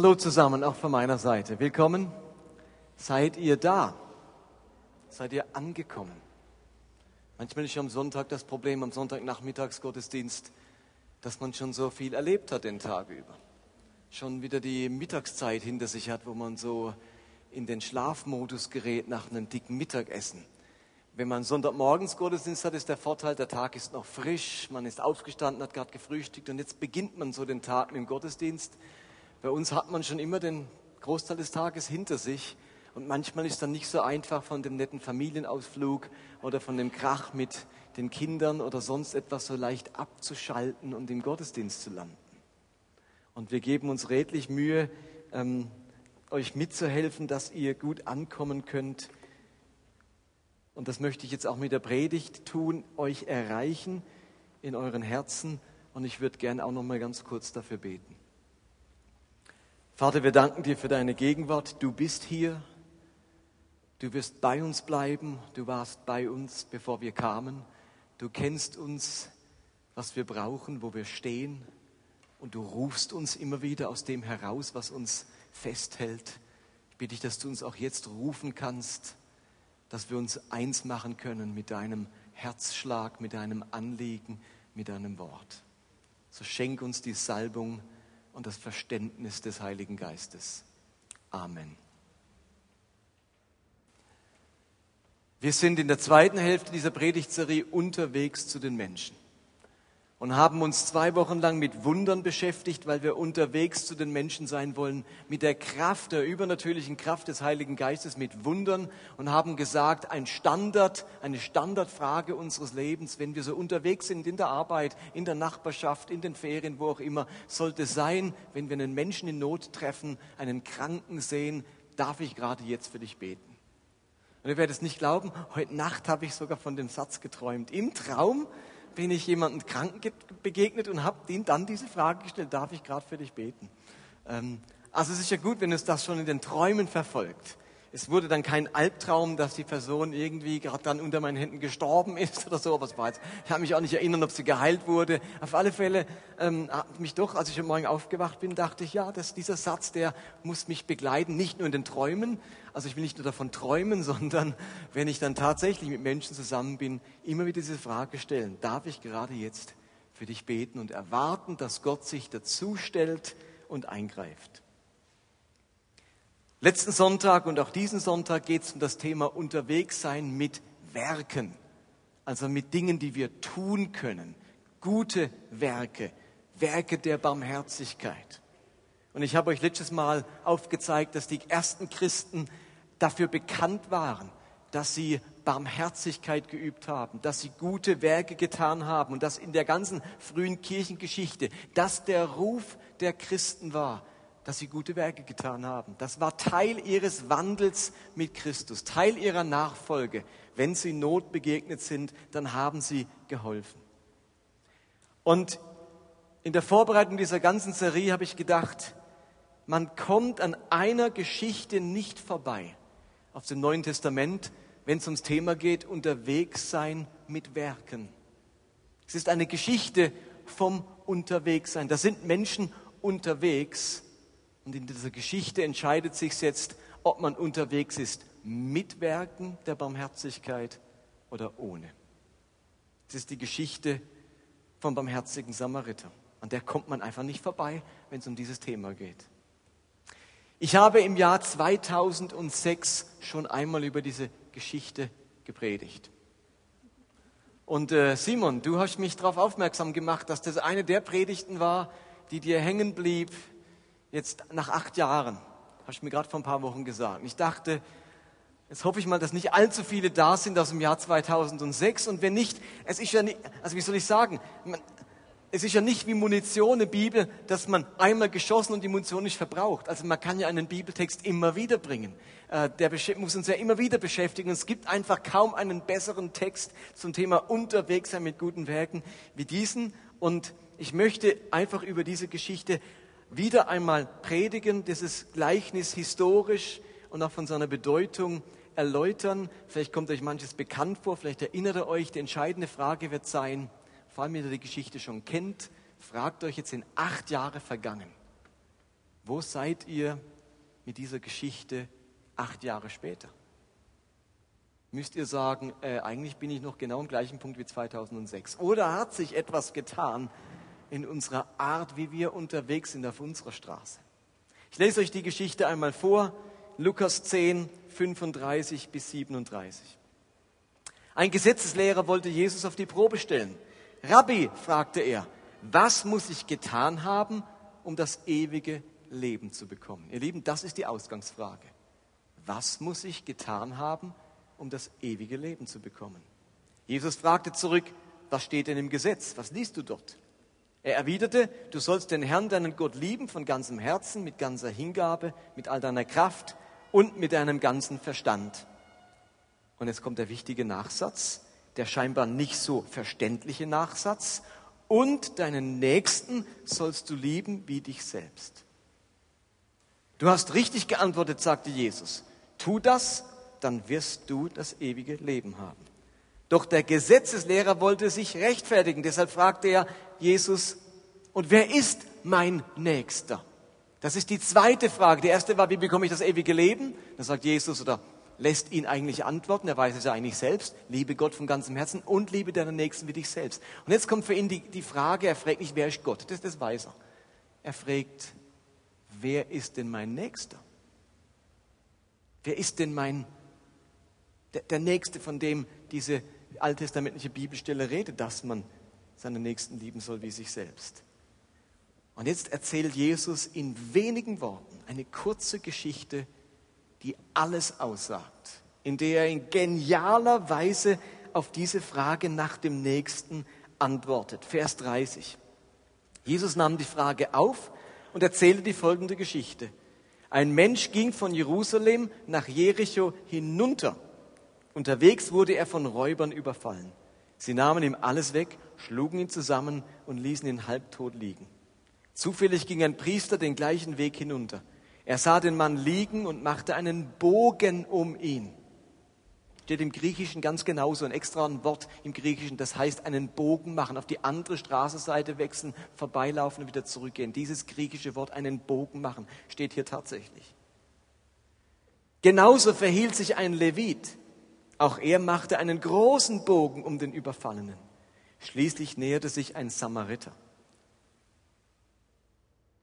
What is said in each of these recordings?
Hallo zusammen, auch von meiner Seite. Willkommen. Seid ihr da? Seid ihr angekommen? Manchmal ist am Sonntag das Problem, am Sonntagnachmittagsgottesdienst, dass man schon so viel erlebt hat den Tag über. Schon wieder die Mittagszeit hinter sich hat, wo man so in den Schlafmodus gerät nach einem dicken Mittagessen. Wenn man Sonntagmorgens Gottesdienst hat, ist der Vorteil, der Tag ist noch frisch, man ist aufgestanden, hat gerade gefrühstückt und jetzt beginnt man so den Tag mit dem Gottesdienst. Bei uns hat man schon immer den Großteil des Tages hinter sich und manchmal ist dann nicht so einfach von dem netten Familienausflug oder von dem Krach mit den Kindern oder sonst etwas so leicht abzuschalten und im Gottesdienst zu landen. Und wir geben uns redlich Mühe, ähm, euch mitzuhelfen, dass ihr gut ankommen könnt. Und das möchte ich jetzt auch mit der Predigt tun, euch erreichen in euren Herzen. Und ich würde gerne auch noch mal ganz kurz dafür beten. Vater, wir danken dir für deine Gegenwart. Du bist hier. Du wirst bei uns bleiben. Du warst bei uns, bevor wir kamen. Du kennst uns, was wir brauchen, wo wir stehen. Und du rufst uns immer wieder aus dem heraus, was uns festhält. Ich bitte dich, dass du uns auch jetzt rufen kannst, dass wir uns eins machen können mit deinem Herzschlag, mit deinem Anliegen, mit deinem Wort. So schenk uns die Salbung und das Verständnis des Heiligen Geistes. Amen. Wir sind in der zweiten Hälfte dieser Predigtserie unterwegs zu den Menschen und haben uns zwei Wochen lang mit Wundern beschäftigt, weil wir unterwegs zu den Menschen sein wollen, mit der Kraft, der übernatürlichen Kraft des Heiligen Geistes, mit Wundern und haben gesagt, ein Standard, eine Standardfrage unseres Lebens, wenn wir so unterwegs sind in der Arbeit, in der Nachbarschaft, in den Ferien, wo auch immer, sollte sein, wenn wir einen Menschen in Not treffen, einen Kranken sehen, darf ich gerade jetzt für dich beten. Und ihr werdet es nicht glauben, heute Nacht habe ich sogar von dem Satz geträumt. Im Traum bin ich jemandem Kranken begegnet und habe ihm dann diese Frage gestellt, darf ich gerade für dich beten? Ähm, also es ist ja gut, wenn es das schon in den Träumen verfolgt. Es wurde dann kein Albtraum, dass die Person irgendwie gerade dann unter meinen Händen gestorben ist oder so. Ich habe mich auch nicht erinnern, ob sie geheilt wurde. Auf alle Fälle ähm, hat mich doch, als ich am Morgen aufgewacht bin, dachte ich, ja, dass dieser Satz, der muss mich begleiten, nicht nur in den Träumen. Also ich will nicht nur davon träumen, sondern wenn ich dann tatsächlich mit Menschen zusammen bin, immer wieder diese Frage stellen, darf ich gerade jetzt für dich beten und erwarten, dass Gott sich dazu stellt und eingreift. Letzten Sonntag und auch diesen Sonntag geht es um das Thema Unterwegssein mit Werken, also mit Dingen, die wir tun können, gute Werke, Werke der Barmherzigkeit. Und ich habe euch letztes Mal aufgezeigt, dass die ersten Christen dafür bekannt waren, dass sie Barmherzigkeit geübt haben, dass sie gute Werke getan haben und dass in der ganzen frühen Kirchengeschichte das der Ruf der Christen war, dass sie gute Werke getan haben. Das war Teil ihres Wandels mit Christus, Teil ihrer Nachfolge. Wenn sie Not begegnet sind, dann haben sie geholfen. Und in der Vorbereitung dieser ganzen Serie habe ich gedacht, man kommt an einer Geschichte nicht vorbei auf dem Neuen Testament, wenn es ums Thema geht, unterwegs sein mit Werken. Es ist eine Geschichte vom Unterwegssein. Da sind Menschen unterwegs und in dieser Geschichte entscheidet sich jetzt, ob man unterwegs ist mit Werken der Barmherzigkeit oder ohne. Es ist die Geschichte vom barmherzigen Samariter. An der kommt man einfach nicht vorbei, wenn es um dieses Thema geht. Ich habe im Jahr 2006 schon einmal über diese Geschichte gepredigt. Und äh, Simon, du hast mich darauf aufmerksam gemacht, dass das eine der Predigten war, die dir hängen blieb, jetzt nach acht Jahren, hast du mir gerade vor ein paar Wochen gesagt. Ich dachte, jetzt hoffe ich mal, dass nicht allzu viele da sind aus dem Jahr 2006 und wenn nicht, es ist ja nicht, also wie soll ich sagen, man, es ist ja nicht wie Munition eine Bibel, dass man einmal geschossen und die Munition nicht verbraucht. Also man kann ja einen Bibeltext immer wieder bringen. Äh, der muss uns ja immer wieder beschäftigen. es gibt einfach kaum einen besseren Text zum Thema Unterwegssein mit guten Werken wie diesen. Und ich möchte einfach über diese Geschichte wieder einmal predigen, dieses Gleichnis historisch und auch von seiner Bedeutung erläutern. Vielleicht kommt euch manches bekannt vor, vielleicht erinnert ihr euch. Die entscheidende Frage wird sein, vor allem wenn ihr die Geschichte schon kennt, fragt euch jetzt in acht Jahre vergangen, Wo seid ihr mit dieser Geschichte acht Jahre später? Müsst ihr sagen, äh, eigentlich bin ich noch genau am gleichen Punkt wie 2006. Oder hat sich etwas getan in unserer Art, wie wir unterwegs sind auf unserer Straße? Ich lese euch die Geschichte einmal vor. Lukas 10, 35 bis 37. Ein Gesetzeslehrer wollte Jesus auf die Probe stellen. Rabbi, fragte er, was muss ich getan haben, um das ewige Leben zu bekommen? Ihr Lieben, das ist die Ausgangsfrage. Was muss ich getan haben, um das ewige Leben zu bekommen? Jesus fragte zurück, was steht denn im Gesetz? Was liest du dort? Er erwiderte, du sollst den Herrn, deinen Gott lieben von ganzem Herzen, mit ganzer Hingabe, mit all deiner Kraft und mit deinem ganzen Verstand. Und jetzt kommt der wichtige Nachsatz, der scheinbar nicht so verständliche Nachsatz. Und deinen Nächsten sollst du lieben wie dich selbst. Du hast richtig geantwortet, sagte Jesus. Tu das, dann wirst du das ewige Leben haben. Doch der Gesetzeslehrer wollte sich rechtfertigen. Deshalb fragte er Jesus, und wer ist mein Nächster? Das ist die zweite Frage. Die erste war, wie bekomme ich das ewige Leben? Da sagt Jesus oder lässt ihn eigentlich antworten. Er weiß es ja eigentlich selbst. Liebe Gott von ganzem Herzen und liebe deinen Nächsten wie dich selbst. Und jetzt kommt für ihn die, die Frage, er fragt nicht, wer ist Gott? Das, das weiß er. Er fragt, wer ist denn mein Nächster? Wer ist denn mein, der, der Nächste, von dem diese alttestamentliche Bibelstelle redet, dass man seinen Nächsten lieben soll wie sich selbst? Und jetzt erzählt Jesus in wenigen Worten eine kurze Geschichte, die alles aussagt, in der er in genialer Weise auf diese Frage nach dem Nächsten antwortet. Vers 30. Jesus nahm die Frage auf und erzählte die folgende Geschichte. Ein Mensch ging von Jerusalem nach Jericho hinunter. Unterwegs wurde er von Räubern überfallen. Sie nahmen ihm alles weg, schlugen ihn zusammen und ließen ihn halbtot liegen. Zufällig ging ein Priester den gleichen Weg hinunter. Er sah den Mann liegen und machte einen Bogen um ihn. Steht im Griechischen ganz genauso, ein extra Wort im Griechischen, das heißt einen Bogen machen, auf die andere Straßenseite wechseln, vorbeilaufen und wieder zurückgehen. Dieses griechische Wort, einen Bogen machen, steht hier tatsächlich. Genauso verhielt sich ein Levit. Auch er machte einen großen Bogen um den Überfallenen. Schließlich näherte sich ein Samariter.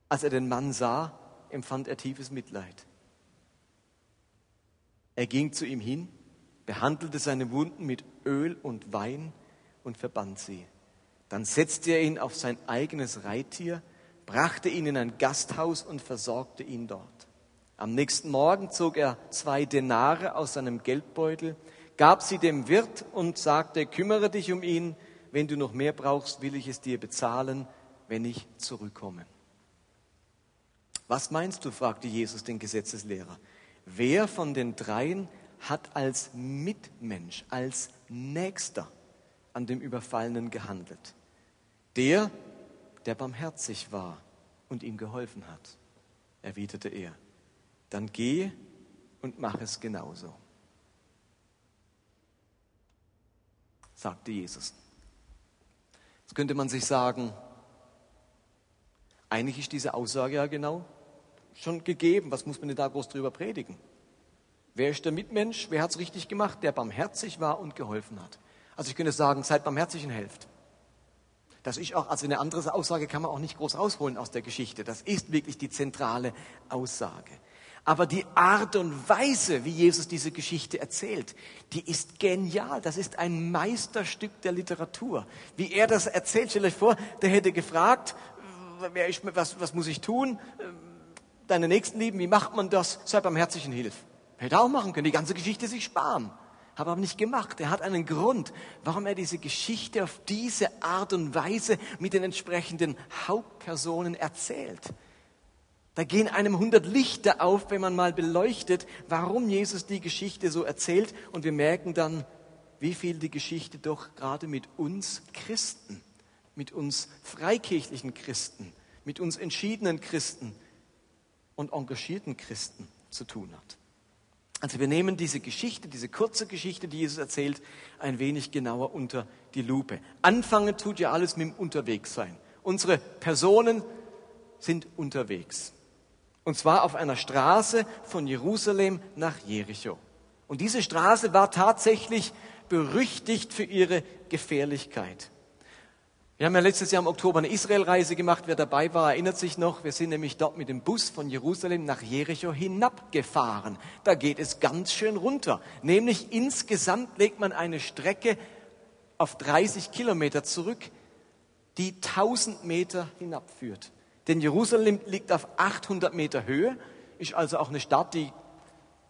Als er den Mann sah, empfand er tiefes Mitleid. Er ging zu ihm hin, behandelte seine Wunden mit Öl und Wein und verband sie. Dann setzte er ihn auf sein eigenes Reittier, brachte ihn in ein Gasthaus und versorgte ihn dort. Am nächsten Morgen zog er zwei Denare aus seinem Geldbeutel, gab sie dem Wirt und sagte, kümmere dich um ihn, wenn du noch mehr brauchst, will ich es dir bezahlen, wenn ich zurückkomme. Was meinst du? fragte Jesus den Gesetzeslehrer. Wer von den dreien hat als Mitmensch, als Nächster an dem Überfallenen gehandelt? Der, der barmherzig war und ihm geholfen hat, erwiderte er. Dann geh und mach es genauso. sagte Jesus. Könnte man sich sagen, eigentlich ist diese Aussage ja genau schon gegeben. Was muss man denn da groß drüber predigen? Wer ist der Mitmensch? Wer hat es richtig gemacht? Der barmherzig war und geholfen hat. Also ich könnte sagen, seid barmherzig und helft. Das ist auch, also eine andere Aussage kann man auch nicht groß rausholen aus der Geschichte. Das ist wirklich die zentrale Aussage. Aber die Art und Weise, wie Jesus diese Geschichte erzählt, die ist genial. Das ist ein Meisterstück der Literatur. Wie er das erzählt, stellt euch vor, der hätte gefragt, wer ist, was, was muss ich tun? deine Nächsten lieben, wie macht man das? Sei barmherzig und hilf. Hätte auch machen können, die ganze Geschichte sich sparen. Habe aber nicht gemacht. Er hat einen Grund, warum er diese Geschichte auf diese Art und Weise mit den entsprechenden Hauptpersonen erzählt. Da gehen einem hundert Lichter auf, wenn man mal beleuchtet, warum Jesus die Geschichte so erzählt. Und wir merken dann, wie viel die Geschichte doch gerade mit uns Christen, mit uns freikirchlichen Christen, mit uns entschiedenen Christen und engagierten Christen zu tun hat. Also wir nehmen diese Geschichte, diese kurze Geschichte, die Jesus erzählt, ein wenig genauer unter die Lupe. Anfangen tut ja alles mit dem Unterwegssein. Unsere Personen sind unterwegs. Und zwar auf einer Straße von Jerusalem nach Jericho. Und diese Straße war tatsächlich berüchtigt für ihre Gefährlichkeit. Wir haben ja letztes Jahr im Oktober eine Israelreise gemacht. Wer dabei war, erinnert sich noch. Wir sind nämlich dort mit dem Bus von Jerusalem nach Jericho hinabgefahren. Da geht es ganz schön runter. Nämlich insgesamt legt man eine Strecke auf 30 Kilometer zurück, die 1000 Meter hinabführt. Denn Jerusalem liegt auf 800 Meter Höhe, ist also auch eine Stadt, die,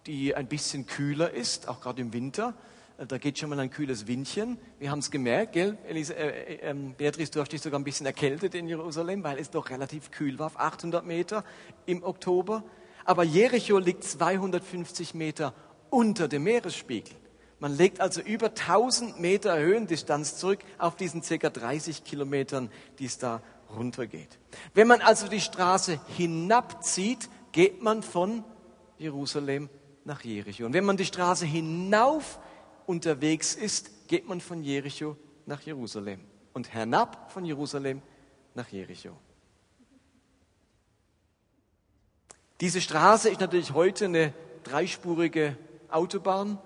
die ein bisschen kühler ist, auch gerade im Winter. Äh, da geht schon mal ein kühles Windchen. Wir haben es gemerkt, gell? Elisa, äh, äh, ähm, Beatrice, du hast dich sogar ein bisschen erkältet in Jerusalem, weil es doch relativ kühl war auf 800 Meter im Oktober. Aber Jericho liegt 250 Meter unter dem Meeresspiegel. Man legt also über 1000 Meter Höhendistanz zurück auf diesen ca. 30 Kilometern, die es da runtergeht. Wenn man also die Straße hinabzieht, geht man von Jerusalem nach Jericho. Und wenn man die Straße hinauf unterwegs ist, geht man von Jericho nach Jerusalem und hernab von Jerusalem nach Jericho. Diese Straße ist natürlich heute eine dreispurige Autobahn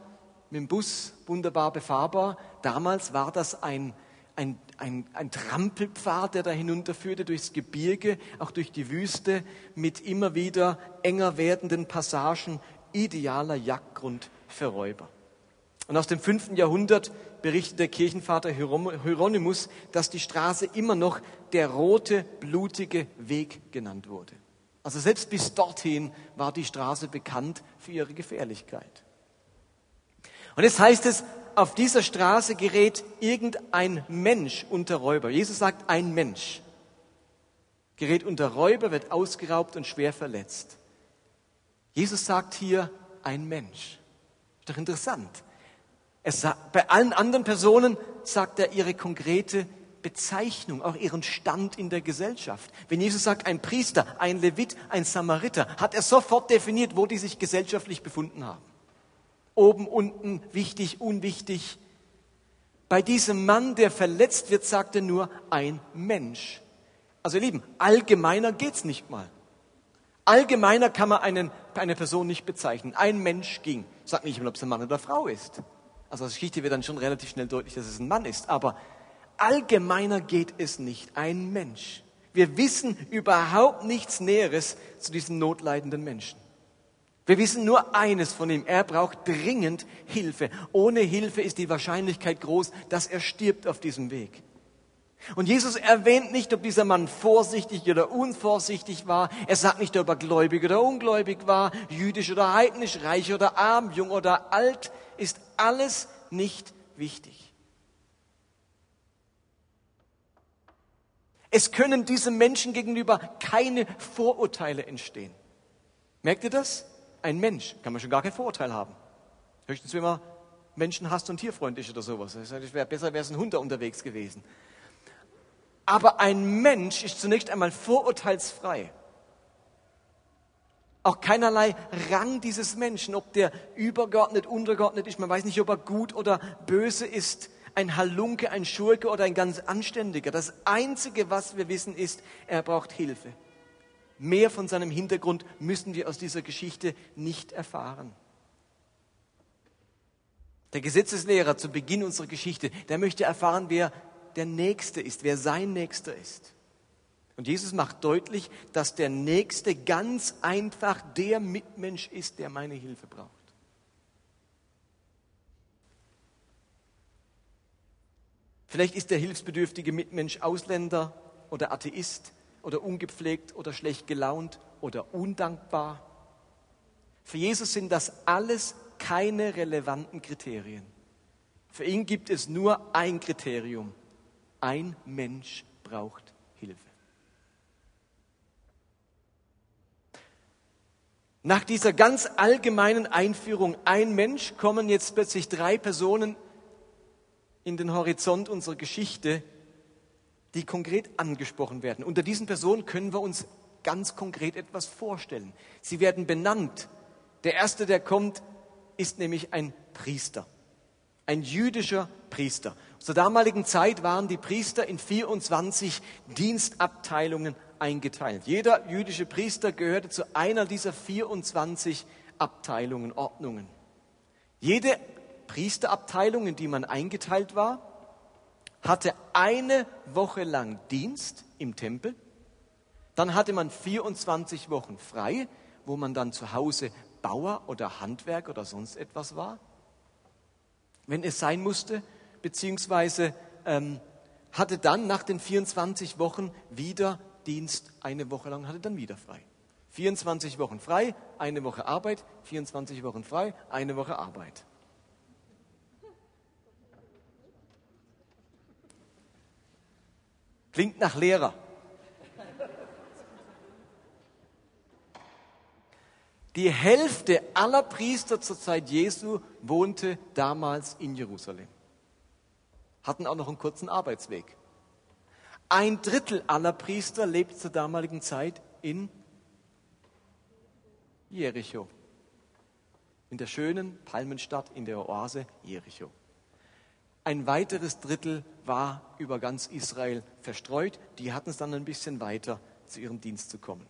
mit dem Bus wunderbar befahrbar. Damals war das ein, ein, ein, ein Trampelpfad, der da hinunterführte durchs Gebirge, auch durch die Wüste, mit immer wieder enger werdenden Passagen, idealer Jagdgrund für Räuber. Und aus dem fünften Jahrhundert berichtet der Kirchenvater Hieronymus, dass die Straße immer noch der rote, blutige Weg genannt wurde. Also selbst bis dorthin war die Straße bekannt für ihre Gefährlichkeit. Und jetzt heißt es, auf dieser Straße gerät irgendein Mensch unter Räuber. Jesus sagt, ein Mensch gerät unter Räuber, wird ausgeraubt und schwer verletzt. Jesus sagt hier, ein Mensch. Ist doch interessant. Sagt, bei allen anderen Personen sagt er ihre konkrete Bezeichnung, auch ihren Stand in der Gesellschaft. Wenn Jesus sagt, ein Priester, ein Levit, ein Samariter, hat er sofort definiert, wo die sich gesellschaftlich befunden haben. Oben, unten, wichtig, unwichtig. Bei diesem Mann, der verletzt wird, sagt er nur ein Mensch. Also ihr Lieben, allgemeiner geht's nicht mal. Allgemeiner kann man einen, eine Person nicht bezeichnen. Ein Mensch ging. Sagt nicht mal, ob es ein Mann oder Frau ist. Also aus Geschichte wird dann schon relativ schnell deutlich, dass es ein Mann ist. Aber allgemeiner geht es nicht. Ein Mensch. Wir wissen überhaupt nichts Näheres zu diesen notleidenden Menschen. Wir wissen nur eines von ihm. Er braucht dringend Hilfe. Ohne Hilfe ist die Wahrscheinlichkeit groß, dass er stirbt auf diesem Weg. Und Jesus erwähnt nicht, ob dieser Mann vorsichtig oder unvorsichtig war. Er sagt nicht, ob er gläubig oder ungläubig war, jüdisch oder heidnisch, reich oder arm, jung oder alt ist alles nicht wichtig. Es können diesem Menschen gegenüber keine Vorurteile entstehen. Merkt ihr das? Ein Mensch kann man schon gar kein Vorurteil haben. Höchstens, wenn man Menschen hasst und tierfreundlich oder sowas. Das wäre besser, wäre es ein Hund da unterwegs gewesen. Aber ein Mensch ist zunächst einmal vorurteilsfrei auch keinerlei Rang dieses Menschen, ob der übergeordnet, untergeordnet ist. Man weiß nicht, ob er gut oder böse ist, ein Halunke, ein Schurke oder ein ganz Anständiger. Das Einzige, was wir wissen, ist, er braucht Hilfe. Mehr von seinem Hintergrund müssen wir aus dieser Geschichte nicht erfahren. Der Gesetzeslehrer zu Beginn unserer Geschichte, der möchte erfahren, wer der Nächste ist, wer sein Nächster ist. Und Jesus macht deutlich, dass der Nächste ganz einfach der Mitmensch ist, der meine Hilfe braucht. Vielleicht ist der hilfsbedürftige Mitmensch Ausländer oder Atheist oder ungepflegt oder schlecht gelaunt oder undankbar. Für Jesus sind das alles keine relevanten Kriterien. Für ihn gibt es nur ein Kriterium. Ein Mensch braucht Hilfe. Nach dieser ganz allgemeinen Einführung, ein Mensch, kommen jetzt plötzlich drei Personen in den Horizont unserer Geschichte, die konkret angesprochen werden. Unter diesen Personen können wir uns ganz konkret etwas vorstellen. Sie werden benannt. Der erste, der kommt, ist nämlich ein Priester, ein jüdischer Priester. Zur damaligen Zeit waren die Priester in 24 Dienstabteilungen eingeteilt. Jeder jüdische Priester gehörte zu einer dieser 24 Abteilungen, Ordnungen. Jede Priesterabteilung, in die man eingeteilt war, hatte eine Woche lang Dienst im Tempel. Dann hatte man 24 Wochen frei, wo man dann zu Hause Bauer oder Handwerk oder sonst etwas war, wenn es sein musste, beziehungsweise ähm, hatte dann nach den 24 Wochen wieder Dienst, eine Woche lang hatte dann wieder frei. 24 Wochen frei, eine Woche Arbeit, 24 Wochen frei, eine Woche Arbeit. Klingt nach Lehrer. Die Hälfte aller Priester zur Zeit Jesu wohnte damals in Jerusalem. Hatten auch noch einen kurzen Arbeitsweg. Ein Drittel aller Priester lebte zur damaligen Zeit in Jericho. In der schönen Palmenstadt, in der Oase Jericho. Ein weiteres Drittel war über ganz Israel verstreut. Die hatten es dann ein bisschen weiter zu ihrem Dienst zu kommen.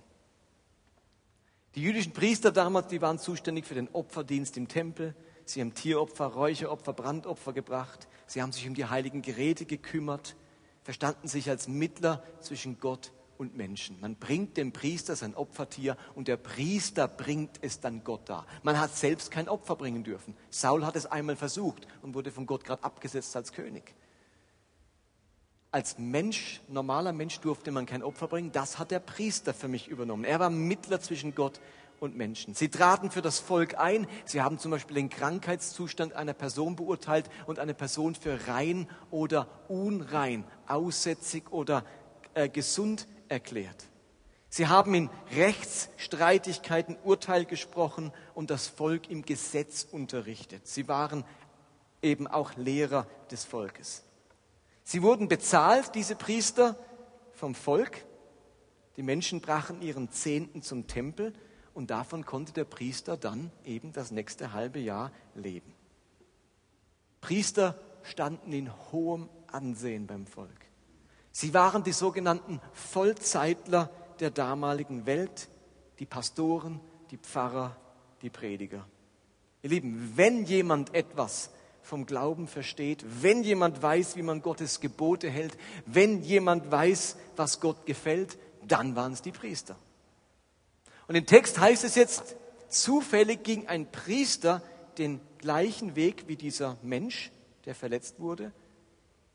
Die jüdischen Priester damals, die waren zuständig für den Opferdienst im Tempel. Sie haben Tieropfer, Räucheropfer, Brandopfer gebracht. Sie haben sich um die heiligen Geräte gekümmert, verstanden sich als Mittler zwischen Gott und Menschen. Man bringt dem Priester sein Opfertier und der Priester bringt es dann Gott dar. Man hat selbst kein Opfer bringen dürfen. Saul hat es einmal versucht und wurde von Gott gerade abgesetzt als König. Als Mensch, normaler Mensch durfte man kein Opfer bringen. Das hat der Priester für mich übernommen. Er war Mittler zwischen Gott und Menschen. Sie traten für das Volk ein. Sie haben zum Beispiel den Krankheitszustand einer Person beurteilt und eine Person für rein oder unrein, aussätzig oder äh, gesund erklärt. Sie haben in Rechtsstreitigkeiten Urteil gesprochen und das Volk im Gesetz unterrichtet. Sie waren eben auch Lehrer des Volkes. Sie wurden bezahlt, diese Priester, vom Volk. Die Menschen brachen ihren Zehnten zum Tempel und davon konnte der Priester dann eben das nächste halbe Jahr leben. Priester standen in hohem Ansehen beim Volk. Sie waren die sogenannten Vollzeitler der damaligen Welt, die Pastoren, die Pfarrer, die Prediger. Ihr Lieben, wenn jemand etwas vom Glauben versteht, wenn jemand weiß, wie man Gottes Gebote hält, wenn jemand weiß, was Gott gefällt, dann waren es die Priester. Und im Text heißt es jetzt, zufällig ging ein Priester den gleichen Weg wie dieser Mensch, der verletzt wurde,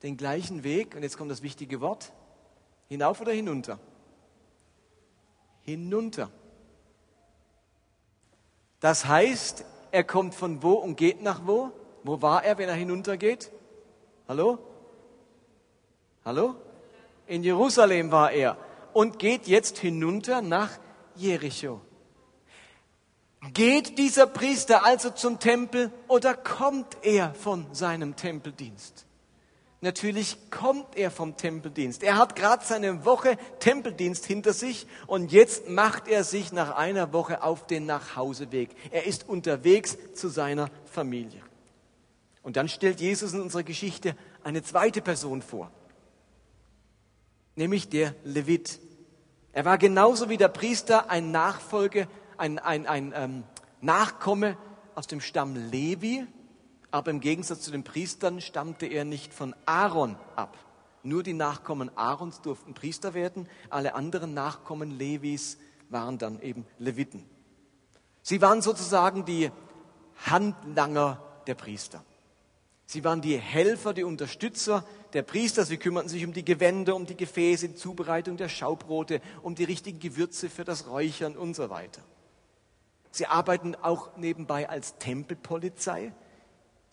den gleichen Weg, und jetzt kommt das wichtige Wort, hinauf oder hinunter? Hinunter. Das heißt, er kommt von wo und geht nach wo? Wo war er, wenn er hinuntergeht? Hallo? Hallo? In Jerusalem war er und geht jetzt hinunter nach Jericho. Geht dieser Priester also zum Tempel oder kommt er von seinem Tempeldienst? Natürlich kommt er vom Tempeldienst. Er hat gerade seine Woche Tempeldienst hinter sich und jetzt macht er sich nach einer Woche auf den Nachhauseweg. Er ist unterwegs zu seiner Familie. Und dann stellt Jesus in unserer Geschichte eine zweite Person vor, nämlich der Levit. Er war genauso wie der Priester ein Nachfolge, ein, ein, ein ähm, Nachkomme aus dem Stamm Levi, aber im Gegensatz zu den Priestern stammte er nicht von Aaron ab. Nur die Nachkommen Aarons durften Priester werden, alle anderen Nachkommen Levis waren dann eben Leviten. Sie waren sozusagen die Handlanger der Priester. Sie waren die Helfer, die Unterstützer der Priester. Sie kümmerten sich um die Gewände, um die Gefäße, die Zubereitung der Schaubrote, um die richtigen Gewürze für das Räuchern und so weiter. Sie arbeiten auch nebenbei als Tempelpolizei.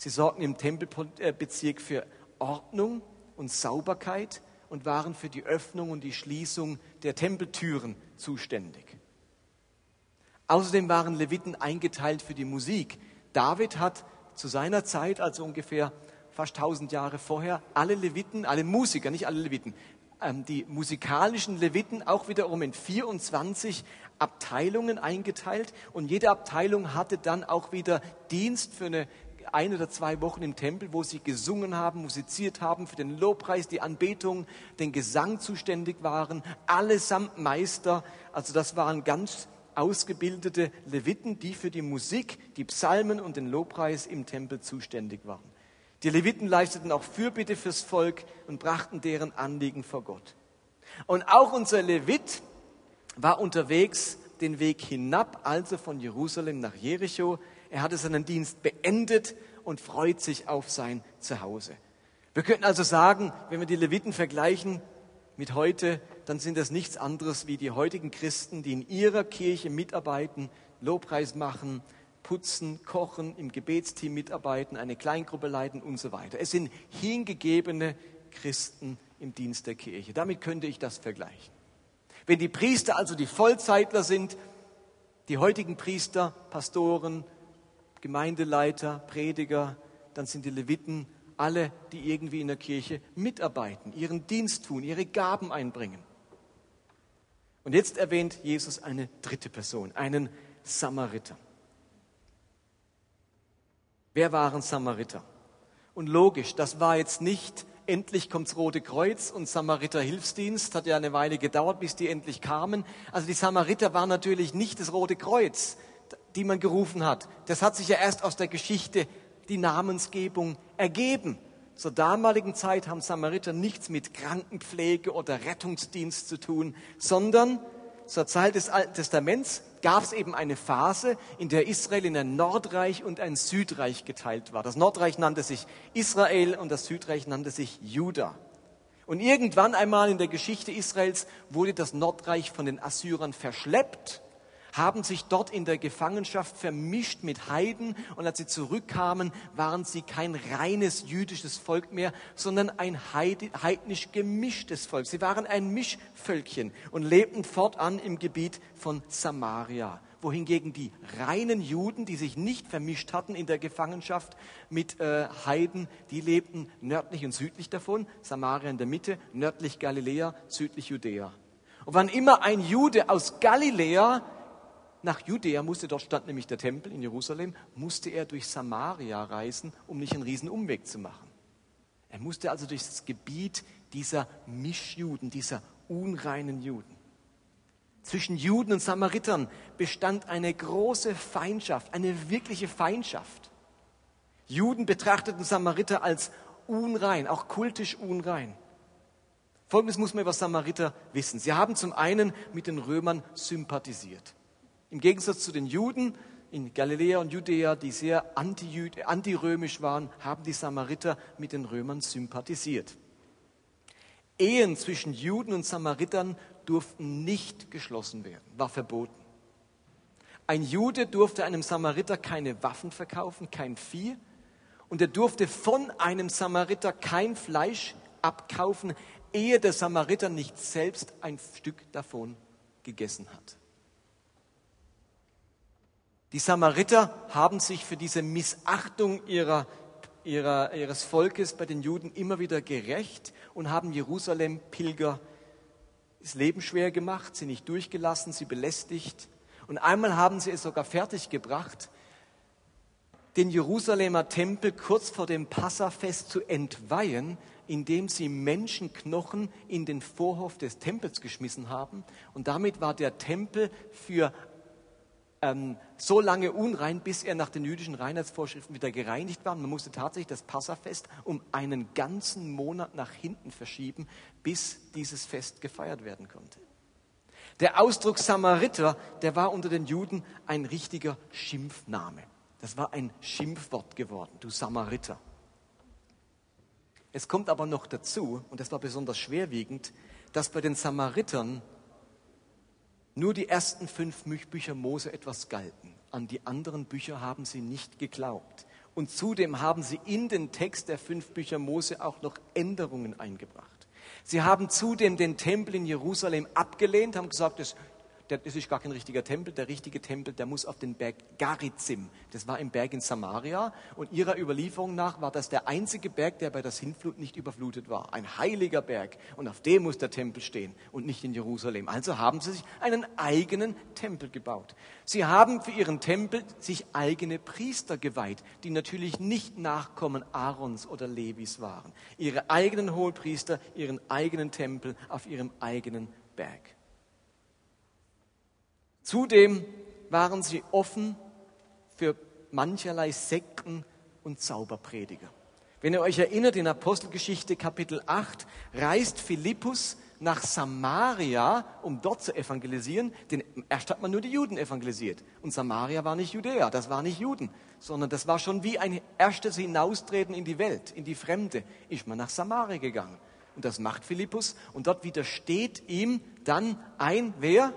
Sie sorgten im Tempelbezirk für Ordnung und Sauberkeit und waren für die Öffnung und die Schließung der Tempeltüren zuständig. Außerdem waren Leviten eingeteilt für die Musik. David hat zu seiner Zeit, also ungefähr fast 1000 Jahre vorher, alle Leviten, alle Musiker, nicht alle Leviten, ähm, die musikalischen Leviten auch wiederum in 24 Abteilungen eingeteilt und jede Abteilung hatte dann auch wieder Dienst für eine ein oder zwei Wochen im Tempel, wo sie gesungen haben, musiziert haben, für den Lobpreis, die Anbetung, den Gesang zuständig waren, allesamt Meister. Also das waren ganz ausgebildete Leviten, die für die Musik, die Psalmen und den Lobpreis im Tempel zuständig waren. Die Leviten leisteten auch Fürbitte fürs Volk und brachten deren Anliegen vor Gott. Und auch unser Levit war unterwegs den Weg hinab, also von Jerusalem nach Jericho. Er hatte seinen Dienst beendet und freut sich auf sein Zuhause. Wir könnten also sagen, wenn wir die Leviten vergleichen mit heute, dann sind das nichts anderes wie die heutigen Christen, die in ihrer Kirche mitarbeiten, Lobpreis machen, putzen, kochen, im Gebetsteam mitarbeiten, eine Kleingruppe leiten und so weiter. Es sind hingegebene Christen im Dienst der Kirche. Damit könnte ich das vergleichen. Wenn die Priester also die Vollzeitler sind, die heutigen Priester, Pastoren, Gemeindeleiter, Prediger, dann sind die Leviten alle, die irgendwie in der Kirche mitarbeiten, ihren Dienst tun, ihre Gaben einbringen. Und jetzt erwähnt Jesus eine dritte Person, einen Samariter. Wer waren Samariter? Und logisch, das war jetzt nicht, endlich kommt's Rote Kreuz und Samariter Hilfsdienst, hat ja eine Weile gedauert, bis die endlich kamen. Also die Samariter waren natürlich nicht das Rote Kreuz, die man gerufen hat. Das hat sich ja erst aus der Geschichte die Namensgebung ergeben. Zur damaligen Zeit haben Samariter nichts mit Krankenpflege oder Rettungsdienst zu tun, sondern zur Zeit des Alten Testaments gab es eben eine Phase, in der Israel in ein Nordreich und ein Südreich geteilt war. Das Nordreich nannte sich Israel und das Südreich nannte sich Juda. Und irgendwann einmal in der Geschichte Israels wurde das Nordreich von den Assyrern verschleppt haben sich dort in der Gefangenschaft vermischt mit Heiden und als sie zurückkamen, waren sie kein reines jüdisches Volk mehr, sondern ein heidnisch gemischtes Volk. Sie waren ein Mischvölkchen und lebten fortan im Gebiet von Samaria wohingegen die reinen Juden, die sich nicht vermischt hatten in der Gefangenschaft mit äh, Heiden, die lebten nördlich und südlich davon, Samaria in der Mitte, nördlich Galiläa, südlich Judäa. Und wann immer ein Jude aus Galiläa nach Judäa musste, dort stand nämlich der Tempel in Jerusalem, musste er durch Samaria reisen, um nicht einen riesen Umweg zu machen. Er musste also durch das Gebiet dieser Mischjuden, dieser unreinen Juden. Zwischen Juden und Samaritern bestand eine große Feindschaft, eine wirkliche Feindschaft. Juden betrachteten Samariter als unrein, auch kultisch unrein. Folgendes muss man über Samariter wissen. Sie haben zum einen mit den Römern sympathisiert. Im Gegensatz zu den Juden in Galiläa und Judäa, die sehr antirömisch waren, haben die Samariter mit den Römern sympathisiert. Ehen zwischen Juden und Samaritern durften nicht geschlossen werden, war verboten. Ein Jude durfte einem Samariter keine Waffen verkaufen, kein Vieh, und er durfte von einem Samariter kein Fleisch abkaufen, ehe der Samariter nicht selbst ein Stück davon gegessen hat. Die Samariter haben sich für diese Missachtung ihrer, ihrer, ihres Volkes bei den Juden immer wieder gerecht und haben Jerusalem Pilger das Leben schwer gemacht, sie nicht durchgelassen, sie belästigt. Und einmal haben sie es sogar fertiggebracht, den Jerusalemer Tempel kurz vor dem Passafest zu entweihen, indem sie Menschenknochen in den Vorhof des Tempels geschmissen haben. Und damit war der Tempel für ähm, so lange unrein, bis er nach den jüdischen Reinheitsvorschriften wieder gereinigt war. Man musste tatsächlich das Passafest um einen ganzen Monat nach hinten verschieben, bis dieses Fest gefeiert werden konnte. Der Ausdruck Samariter, der war unter den Juden ein richtiger Schimpfname. Das war ein Schimpfwort geworden, du Samariter. Es kommt aber noch dazu, und das war besonders schwerwiegend, dass bei den Samaritern nur die ersten fünf Bücher Mose etwas galten. An die anderen Bücher haben sie nicht geglaubt. Und zudem haben sie in den Text der fünf Bücher Mose auch noch Änderungen eingebracht. Sie haben zudem den Tempel in Jerusalem abgelehnt, haben gesagt, das, das ist gar kein richtiger Tempel. Der richtige Tempel, der muss auf den Berg Garizim. Das war im Berg in Samaria. Und ihrer Überlieferung nach war das der einzige Berg, der bei der Sintflut nicht überflutet war. Ein heiliger Berg. Und auf dem muss der Tempel stehen und nicht in Jerusalem. Also haben sie sich einen eigenen Tempel gebaut. Sie haben für ihren Tempel sich eigene Priester geweiht, die natürlich nicht Nachkommen Aarons oder Levis waren. Ihre eigenen Hohepriester, ihren eigenen Tempel auf ihrem eigenen Berg. Zudem waren sie offen für mancherlei Sekten und Zauberprediger. Wenn ihr euch erinnert, in Apostelgeschichte Kapitel 8 reist Philippus nach Samaria, um dort zu evangelisieren, denn erst hat man nur die Juden evangelisiert. Und Samaria war nicht Judäa, das war nicht Juden, sondern das war schon wie ein erstes Hinaustreten in die Welt, in die Fremde, ist man nach Samaria gegangen. Und das macht Philippus und dort widersteht ihm dann ein, wer?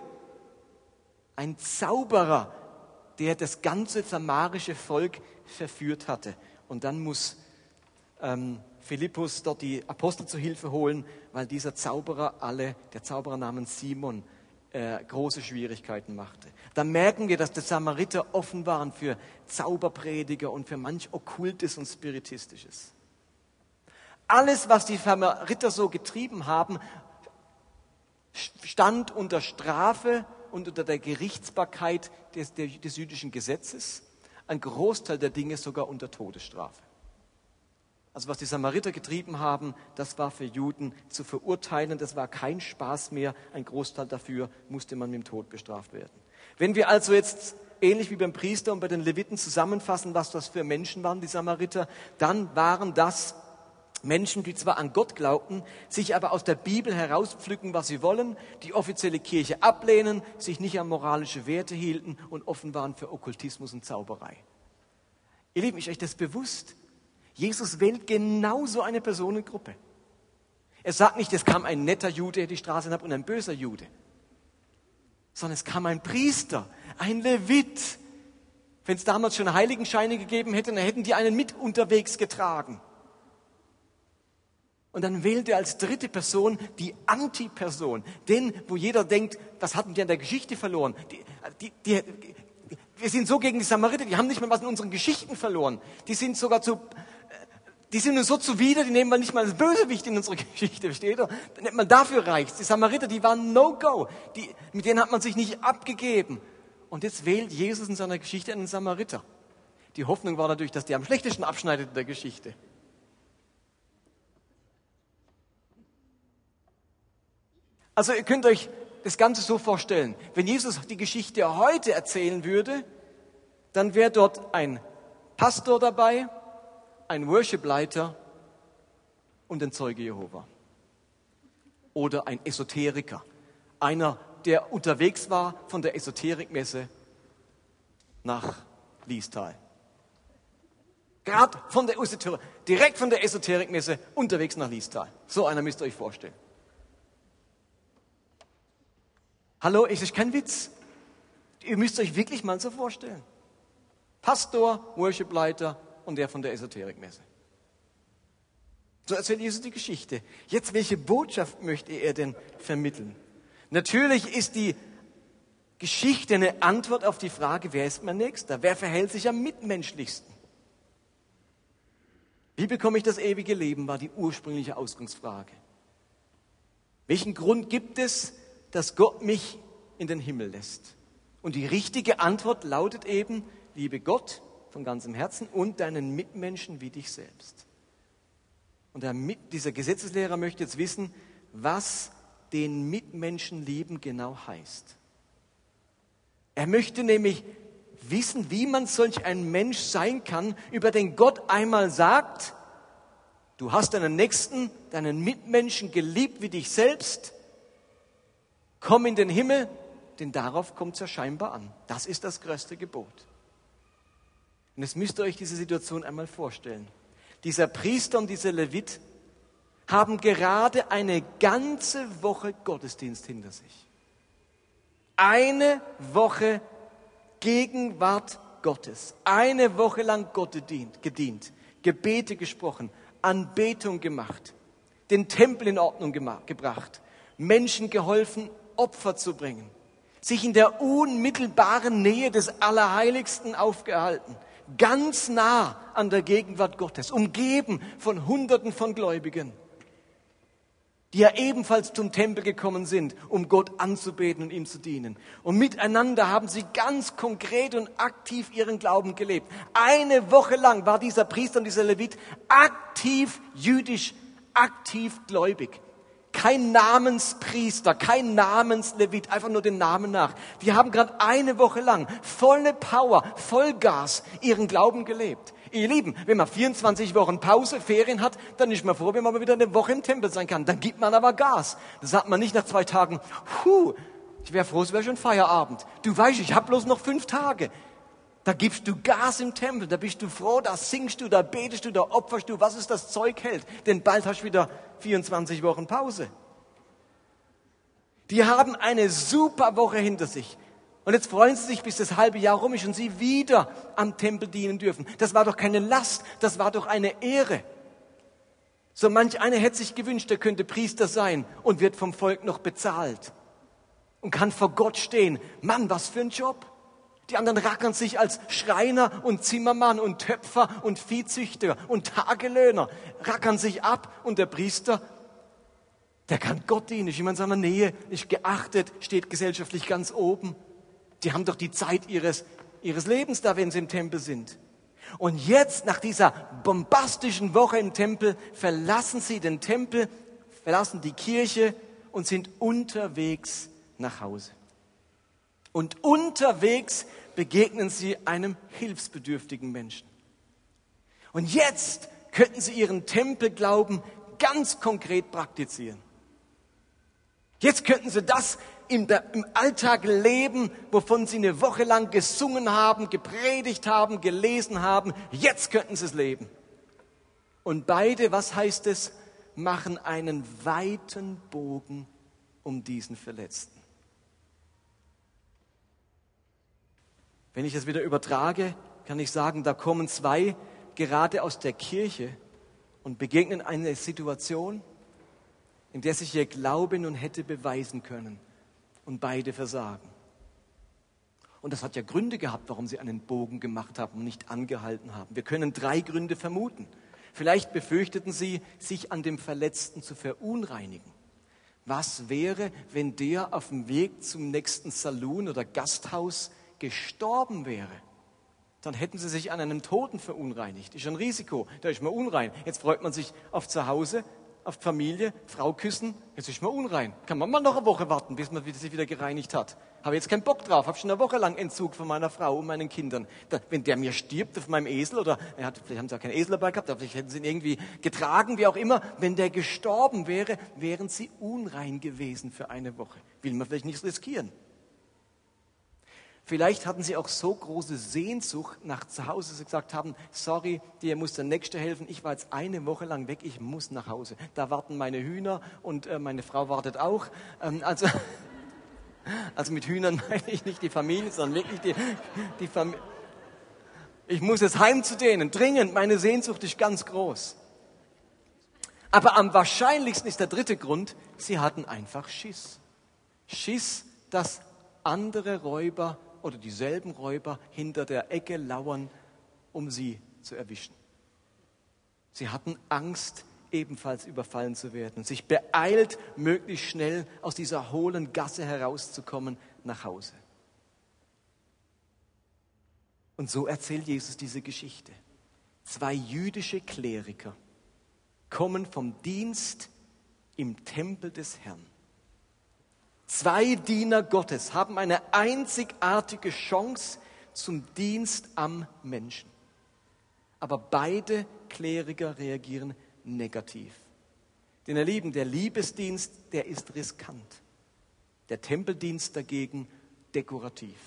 Ein Zauberer, der das ganze samarische Volk verführt hatte. Und dann muss ähm, Philippus dort die Apostel zu Hilfe holen, weil dieser Zauberer alle, der Zauberer namens Simon, äh, große Schwierigkeiten machte. Da merken wir, dass die Samariter offen waren für Zauberprediger und für manch Okkultes und Spiritistisches. Alles, was die Samariter so getrieben haben, stand unter Strafe und unter der Gerichtsbarkeit des, des jüdischen Gesetzes. Ein Großteil der Dinge sogar unter Todesstrafe. Also was die Samariter getrieben haben, das war für Juden zu verurteilen, das war kein Spaß mehr. Ein Großteil dafür musste man mit dem Tod bestraft werden. Wenn wir also jetzt ähnlich wie beim Priester und bei den Leviten zusammenfassen, was das für Menschen waren, die Samariter, dann waren das Menschen, die zwar an Gott glaubten, sich aber aus der Bibel herauspflücken, was sie wollen, die offizielle Kirche ablehnen, sich nicht an moralische Werte hielten und offen waren für Okkultismus und Zauberei. Ihr Lieben, ist euch das bewusst? Jesus wählt genau so eine Personengruppe. Er sagt nicht, es kam ein netter Jude, der die Straße hinab und ein böser Jude, sondern es kam ein Priester, ein Levit. Wenn es damals schon Heiligenscheine gegeben hätte, dann hätten die einen mit unterwegs getragen. Und dann wählt er als dritte Person die Antiperson, den, wo jeder denkt, was hatten die an der Geschichte verloren? Die, die, die, wir sind so gegen die Samariter, die haben nicht mal was in unseren Geschichten verloren. Die sind sogar zu die sind uns so zuwider, die nehmen wir nicht mal als Bösewicht in unsere Geschichte, versteht ihr? Dann nennt man dafür reicht. Die Samariter, die waren No-Go. Mit denen hat man sich nicht abgegeben. Und jetzt wählt Jesus in seiner Geschichte einen Samariter. Die Hoffnung war natürlich, dass der am schlechtesten abschneidet in der Geschichte. Also ihr könnt euch das Ganze so vorstellen. Wenn Jesus die Geschichte heute erzählen würde, dann wäre dort ein Pastor dabei, ein Worship-Leiter und ein Zeuge Jehova. Oder ein Esoteriker. Einer, der unterwegs war von der Esoterikmesse nach Liestal. Gerade von der Esoterik, direkt von der Esoterikmesse unterwegs nach Liestal. So einer müsst ihr euch vorstellen. Hallo, es ist kein Witz. Ihr müsst euch wirklich mal so vorstellen. Pastor, Worship-Leiter, und der von der Esoterikmesse. So erzählt Jesus die Geschichte. Jetzt, welche Botschaft möchte er denn vermitteln? Natürlich ist die Geschichte eine Antwort auf die Frage, wer ist mein Nächster? Wer verhält sich am mitmenschlichsten? Wie bekomme ich das ewige Leben, war die ursprüngliche Ausgangsfrage. Welchen Grund gibt es, dass Gott mich in den Himmel lässt? Und die richtige Antwort lautet eben, liebe Gott von ganzem Herzen und deinen Mitmenschen wie dich selbst. Und dieser Gesetzeslehrer möchte jetzt wissen, was den Mitmenschen lieben genau heißt. Er möchte nämlich wissen, wie man solch ein Mensch sein kann, über den Gott einmal sagt, du hast deinen Nächsten, deinen Mitmenschen geliebt wie dich selbst, komm in den Himmel, denn darauf kommt es ja scheinbar an. Das ist das größte Gebot. Und jetzt müsst ihr euch diese Situation einmal vorstellen. Dieser Priester und dieser Levit haben gerade eine ganze Woche Gottesdienst hinter sich. Eine Woche Gegenwart Gottes. Eine Woche lang Gott gedient, gedient Gebete gesprochen, Anbetung gemacht, den Tempel in Ordnung gemacht, gebracht, Menschen geholfen, Opfer zu bringen. sich in der unmittelbaren Nähe des Allerheiligsten aufgehalten, ganz nah an der Gegenwart Gottes, umgeben von Hunderten von Gläubigen die ja ebenfalls zum Tempel gekommen sind, um Gott anzubeten und ihm zu dienen. Und miteinander haben sie ganz konkret und aktiv ihren Glauben gelebt. Eine Woche lang war dieser Priester und dieser Levit aktiv jüdisch, aktiv gläubig. Kein Namenspriester, kein Namenslevit, einfach nur den Namen nach. Die haben gerade eine Woche lang volle Power, Vollgas ihren Glauben gelebt. Ihr Lieben, wenn man 24 Wochen Pause, Ferien hat, dann ist man froh, wenn man mal wieder eine Woche im Tempel sein kann. Dann gibt man aber Gas. Das sagt man nicht nach zwei Tagen, puh, ich wäre froh, es wäre schon Feierabend. Du weißt, ich habe bloß noch fünf Tage. Da gibst du Gas im Tempel, da bist du froh, da singst du, da betest du, da opferst du, was es das Zeug hält. Denn bald hast du wieder 24 Wochen Pause. Die haben eine super Woche hinter sich. Und jetzt freuen sie sich, bis das halbe Jahr rum ist und sie wieder am Tempel dienen dürfen. Das war doch keine Last, das war doch eine Ehre. So manch einer hätte sich gewünscht, er könnte Priester sein und wird vom Volk noch bezahlt und kann vor Gott stehen. Mann, was für ein Job. Die anderen rackern sich als Schreiner und Zimmermann und Töpfer und Viehzüchter und Tagelöhner, rackern sich ab und der Priester, der kann Gott dienen, ist immer in seiner Nähe, ist geachtet, steht gesellschaftlich ganz oben. Die haben doch die Zeit ihres, ihres Lebens da, wenn sie im Tempel sind. Und jetzt, nach dieser bombastischen Woche im Tempel, verlassen sie den Tempel, verlassen die Kirche und sind unterwegs nach Hause. Und unterwegs begegnen sie einem hilfsbedürftigen Menschen. Und jetzt könnten sie ihren Tempelglauben ganz konkret praktizieren. Jetzt könnten sie das im, im Alltag leben, wovon sie eine Woche lang gesungen haben, gepredigt haben, gelesen haben. Jetzt könnten sie es leben. Und beide, was heißt es, machen einen weiten Bogen um diesen Verletzten. Wenn ich das wieder übertrage, kann ich sagen, da kommen zwei gerade aus der Kirche und begegnen eine Situation, in der sich ihr Glaube nun hätte beweisen können und beide versagen. Und das hat ja Gründe gehabt, warum sie einen Bogen gemacht haben und nicht angehalten haben. Wir können drei Gründe vermuten. Vielleicht befürchteten sie, sich an dem Verletzten zu verunreinigen. Was wäre, wenn der auf dem Weg zum nächsten Saloon oder Gasthaus gestorben wäre? Dann hätten sie sich an einem Toten verunreinigt. Ist ein Risiko, da ist man unrein. Jetzt freut man sich auf zu Hause, auf Familie, Frau küssen, jetzt ist man unrein. Kann man mal noch eine Woche warten, bis man sich wieder gereinigt hat. Habe jetzt keinen Bock drauf, habe schon eine Woche lang Entzug von meiner Frau und meinen Kindern. Da, wenn der mir stirbt auf meinem Esel oder er hat, vielleicht haben sie auch keinen Esel dabei gehabt, aber vielleicht hätten sie ihn irgendwie getragen, wie auch immer. Wenn der gestorben wäre, wären sie unrein gewesen für eine Woche. Will man vielleicht nicht riskieren. Vielleicht hatten sie auch so große Sehnsucht nach zu Hause, dass sie gesagt haben, sorry, dir muss der Nächste helfen. Ich war jetzt eine Woche lang weg, ich muss nach Hause. Da warten meine Hühner und äh, meine Frau wartet auch. Ähm, also, also mit Hühnern meine ich nicht die Familie, sondern wirklich die, die Familie. Ich muss jetzt heim zu denen, dringend. Meine Sehnsucht ist ganz groß. Aber am wahrscheinlichsten ist der dritte Grund, sie hatten einfach Schiss. Schiss, dass andere Räuber oder dieselben Räuber hinter der Ecke lauern, um sie zu erwischen. Sie hatten Angst, ebenfalls überfallen zu werden und sich beeilt, möglichst schnell aus dieser hohlen Gasse herauszukommen nach Hause. Und so erzählt Jesus diese Geschichte. Zwei jüdische Kleriker kommen vom Dienst im Tempel des Herrn Zwei Diener Gottes haben eine einzigartige Chance zum Dienst am Menschen. Aber beide Kleriker reagieren negativ. Denn ihr Lieben, der Liebesdienst, der ist riskant. Der Tempeldienst dagegen dekorativ.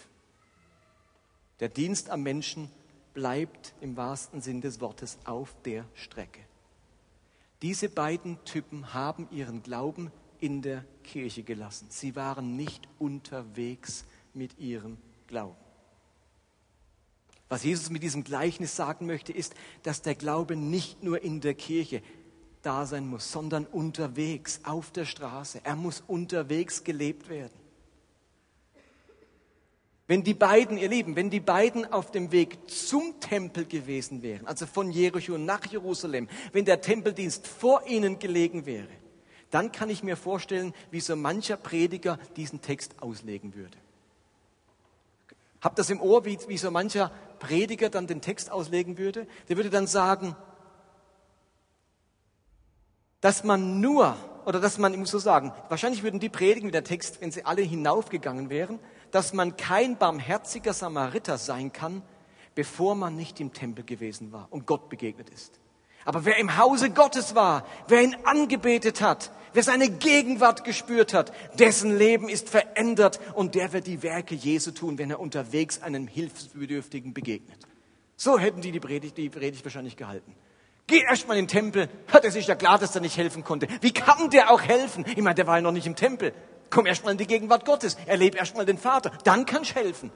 Der Dienst am Menschen bleibt im wahrsten Sinn des Wortes auf der Strecke. Diese beiden Typen haben ihren Glauben in der Kirche gelassen. Sie waren nicht unterwegs mit ihrem Glauben. Was Jesus mit diesem Gleichnis sagen möchte, ist, dass der Glaube nicht nur in der Kirche da sein muss, sondern unterwegs, auf der Straße. Er muss unterwegs gelebt werden. Wenn die beiden, ihr Lieben, wenn die beiden auf dem Weg zum Tempel gewesen wären, also von Jericho nach Jerusalem, wenn der Tempeldienst vor ihnen gelegen wäre, dann kann ich mir vorstellen, wie so mancher Prediger diesen Text auslegen würde. Habt das im Ohr, wie, wie so mancher Prediger dann den Text auslegen würde? Der würde dann sagen, dass man nur, oder dass man, ich muss so sagen, wahrscheinlich würden die predigen wie der Text, wenn sie alle hinaufgegangen wären, dass man kein barmherziger Samariter sein kann, bevor man nicht im Tempel gewesen war und Gott begegnet ist. Aber wer im Hause Gottes war, wer ihn angebetet hat, wer seine Gegenwart gespürt hat, dessen Leben ist verändert und der wird die Werke Jesu tun, wenn er unterwegs einem Hilfsbedürftigen begegnet. So hätten die die Predigt, die Predigt wahrscheinlich gehalten. Geh erst mal in den Tempel. Hat er sich ja klar, dass er nicht helfen konnte. Wie kann der auch helfen? Ich meine, der war ja noch nicht im Tempel. Komm erst mal in die Gegenwart Gottes. Erleb erst mal den Vater. Dann kannst du helfen.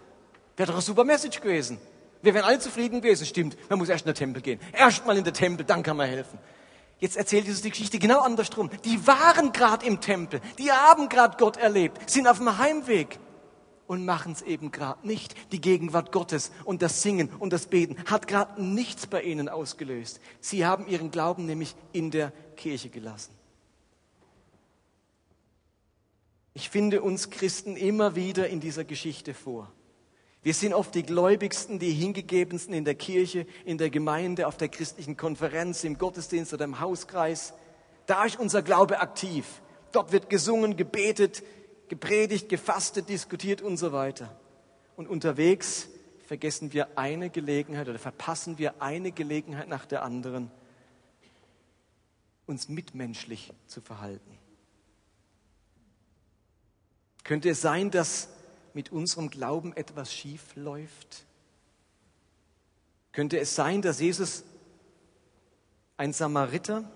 Wäre doch eine super Message gewesen. Wir wären alle zufrieden gewesen. Stimmt, man muss erst in den Tempel gehen. Erst mal in den Tempel, dann kann man helfen. Jetzt erzählt Jesus die Geschichte genau andersrum. Die waren gerade im Tempel. Die haben gerade Gott erlebt. Sind auf dem Heimweg und machen es eben gerade nicht. Die Gegenwart Gottes und das Singen und das Beten hat gerade nichts bei ihnen ausgelöst. Sie haben ihren Glauben nämlich in der Kirche gelassen. Ich finde uns Christen immer wieder in dieser Geschichte vor. Wir sind oft die Gläubigsten, die Hingegebensten in der Kirche, in der Gemeinde, auf der christlichen Konferenz, im Gottesdienst oder im Hauskreis. Da ist unser Glaube aktiv. Dort wird gesungen, gebetet, gepredigt, gefastet, diskutiert und so weiter. Und unterwegs vergessen wir eine Gelegenheit oder verpassen wir eine Gelegenheit nach der anderen, uns mitmenschlich zu verhalten. Könnte es sein, dass mit unserem Glauben etwas schief läuft? Könnte es sein, dass Jesus ein Samariter,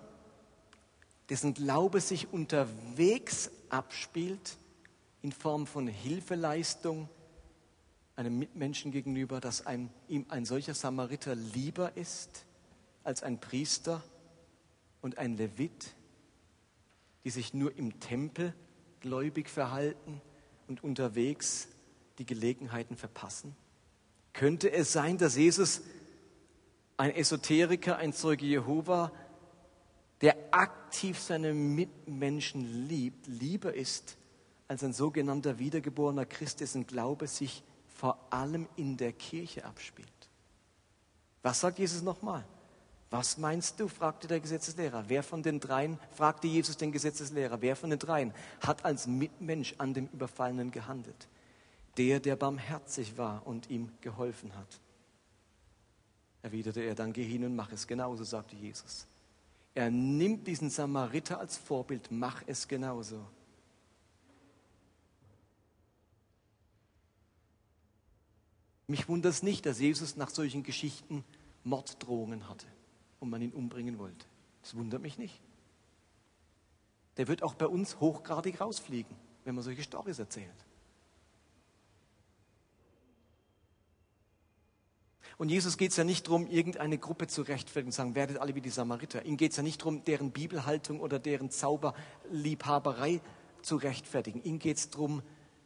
dessen Glaube sich unterwegs abspielt, in Form von Hilfeleistung einem Mitmenschen gegenüber, dass ein, ihm ein solcher Samariter lieber ist als ein Priester und ein Levit, die sich nur im Tempel gläubig verhalten und unterwegs die Gelegenheiten verpassen? Könnte es sein, dass Jesus ein Esoteriker, ein Zeuge Jehova, der aktiv seine Mitmenschen liebt, lieber ist als ein sogenannter wiedergeborener Christ, dessen Glaube sich vor allem in der Kirche abspielt. Was sagt Jesus nochmal? Was meinst du? fragte der Gesetzeslehrer. Wer von den dreien, fragte Jesus den Gesetzeslehrer, wer von den dreien hat als Mitmensch an dem Überfallenen gehandelt? Der, der barmherzig war und ihm geholfen hat. Erwiderte er, dann geh hin und mach es genauso, sagte Jesus. Er nimmt diesen Samariter als Vorbild, mach es genauso. Mich wundert es nicht, dass Jesus nach solchen Geschichten Morddrohungen hatte und man ihn umbringen wollte. Das wundert mich nicht. Der wird auch bei uns hochgradig rausfliegen, wenn man solche Storys erzählt. Und Jesus geht es ja nicht darum, irgendeine Gruppe zu rechtfertigen und sagen, werdet alle wie die Samariter. Ihm geht es ja nicht darum, deren Bibelhaltung oder deren Zauberliebhaberei zu rechtfertigen. Ihm geht es darum,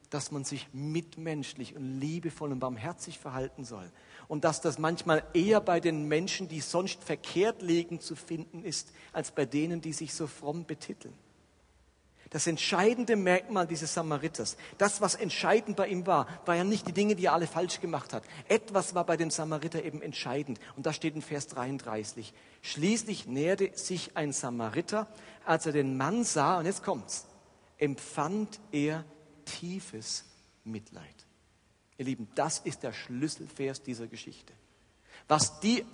dass man sich mitmenschlich und liebevoll und barmherzig verhalten soll. Und dass das manchmal eher bei den Menschen, die sonst verkehrt liegen, zu finden ist, als bei denen, die sich so fromm betiteln. Das entscheidende Merkmal dieses Samariters, das, was entscheidend bei ihm war, war ja nicht die Dinge, die er alle falsch gemacht hat. Etwas war bei dem Samariter eben entscheidend. Und da steht in Vers 33. Schließlich näherte sich ein Samariter, als er den Mann sah, und jetzt kommt's, empfand er tiefes Mitleid. Ihr Lieben, das ist der Schlüsselvers dieser Geschichte. Was die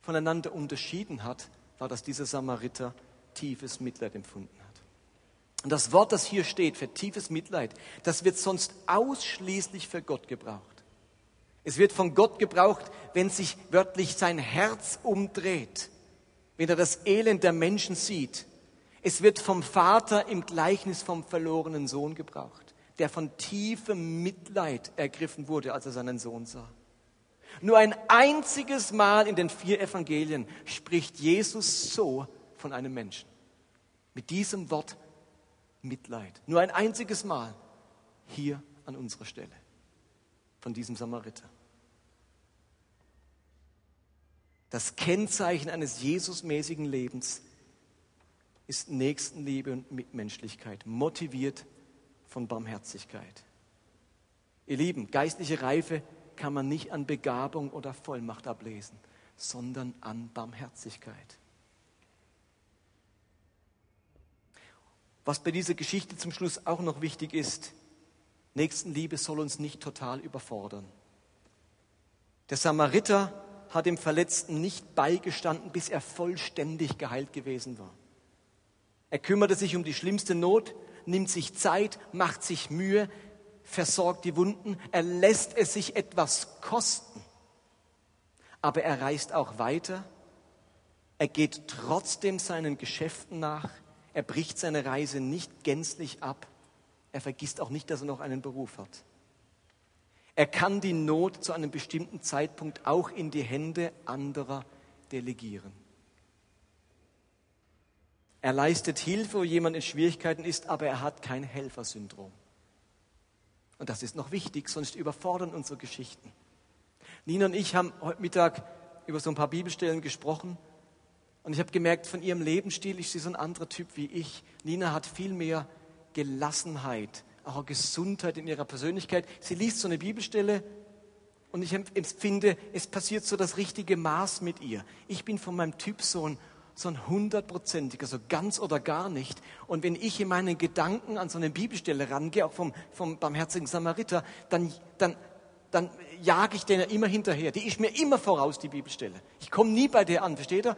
voneinander unterschieden hat, war, dass dieser Samariter tiefes Mitleid empfunden hat. Und das Wort, das hier steht für tiefes Mitleid, das wird sonst ausschließlich für Gott gebraucht. Es wird von Gott gebraucht, wenn sich wörtlich sein Herz umdreht, wenn er das Elend der Menschen sieht es wird vom Vater im Gleichnis vom verlorenen Sohn gebraucht, der von tiefem Mitleid ergriffen wurde, als er seinen Sohn sah. Nur ein einziges Mal in den vier Evangelien spricht Jesus so von einem Menschen. Mit diesem Wort Mitleid. Nur ein einziges Mal hier an unserer Stelle. von diesem Samariter. Das Kennzeichen eines Jesusmäßigen Lebens ist Nächstenliebe und Mitmenschlichkeit, motiviert von Barmherzigkeit. Ihr Lieben, geistliche Reife kann man nicht an Begabung oder Vollmacht ablesen, sondern an Barmherzigkeit. Was bei dieser Geschichte zum Schluss auch noch wichtig ist, Nächstenliebe soll uns nicht total überfordern. Der Samariter hat dem Verletzten nicht beigestanden, bis er vollständig geheilt gewesen war. Er kümmerte sich um die schlimmste Not, nimmt sich Zeit, macht sich Mühe, versorgt die Wunden, er lässt es sich etwas kosten. Aber er reist auch weiter, er geht trotzdem seinen Geschäften nach, er bricht seine Reise nicht gänzlich ab, er vergisst auch nicht, dass er noch einen Beruf hat. Er kann die Not zu einem bestimmten Zeitpunkt auch in die Hände anderer delegieren. Er leistet Hilfe, wo jemand in Schwierigkeiten ist, aber er hat kein Helfersyndrom. Und das ist noch wichtig, sonst überfordern unsere Geschichten. Nina und ich haben heute Mittag über so ein paar Bibelstellen gesprochen und ich habe gemerkt, von ihrem Lebensstil ist sie so ein anderer Typ wie ich. Nina hat viel mehr Gelassenheit, auch Gesundheit in ihrer Persönlichkeit. Sie liest so eine Bibelstelle und ich empfinde, es passiert so das richtige Maß mit ihr. Ich bin von meinem Typ so ein so ein hundertprozentiger, so ganz oder gar nicht. Und wenn ich in meinen Gedanken an so eine Bibelstelle rangehe, auch vom, vom barmherzigen Samariter, dann, dann, dann jage ich denen immer hinterher. Die ist mir immer voraus, die Bibelstelle. Ich komme nie bei der an, versteht ihr?